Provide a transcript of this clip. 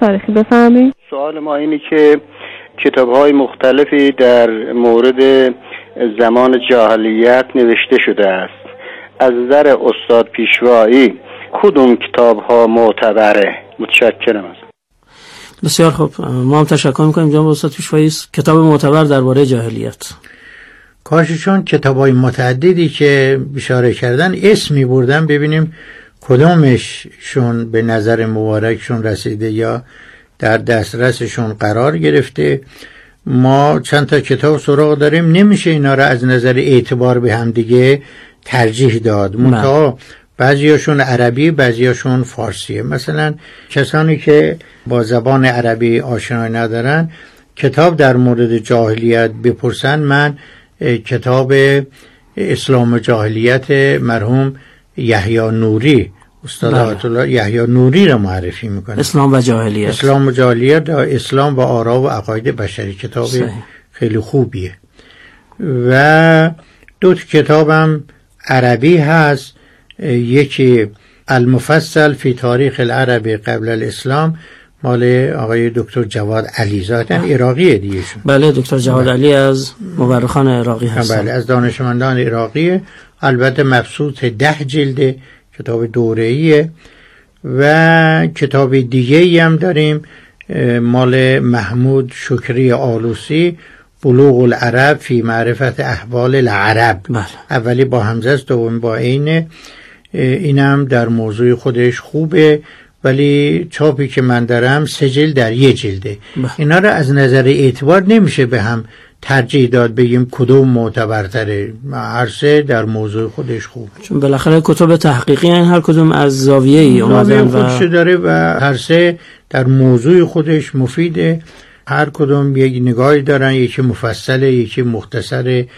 تاریخی بفهمید سوال ما اینه که کتاب های مختلفی در مورد زمان جاهلیت نوشته شده است. از نظر استاد پیشوایی کدوم کتاب ها معتبره؟ متشکرم از. بسیار خوب. ما هم تشکر می‌کنیم جناب استاد پیشوایی. کتاب معتبر درباره جاهلیت. کاششون کتاب های متعددی که اشاره کردن اسمی بردن ببینیم کدامشون به نظر مبارکشون رسیده یا در دسترسشون قرار گرفته؟ ما چند تا کتاب سراغ داریم نمیشه اینا را از نظر اعتبار به هم دیگه ترجیح داد. منتها بعضیاشون عربی بعضیاشون فارسیه مثلا کسانی که با زبان عربی آشنایی ندارن کتاب در مورد جاهلیت بپرسن. من کتاب اسلام و جاهلیت مرحوم یحیی نوری استاد آیت الله یحیی نوری را معرفی می‌کنه. اسلام و جاهلیت. اسلام و جاهلیت اسلام و آرا و عقاید بشری. کتاب صحیح. خیلی خوبیه. و دو کتابم عربی هست. یکی المفصل فی تاریخ العرب قبل الاسلام مال آقای دکتر جواد علی ذاتن عراقی دیگهشون بله دکتر جواد علی از مورخان عراقی هستن. بله از دانشمندان عراقی البته مبسوط ده جلده کتاب دوره‌ایه و کتاب دیگه ای هم داریم مال محمود شکری آلوسی بلوغ العرب فی معرفت احوال العرب بله. اولی با همزه است دوم با عین اینم در موضوع خودش خوبه ولی چاپی که من دارم سجل در یه جلده بله. اینا رو از نظر اعتبار نمیشه به هم ترجیح داد بگیم کدوم معتبرتره. هر سه در موضوع خودش خوب. چون بالاخره کتب تحقیقی هن هر کدوم از زاویه ای اومدن و داره و هر سه در موضوع خودش مفیده. هر کدوم یک نگاهی دارن یکی مفصله یکی مختصره.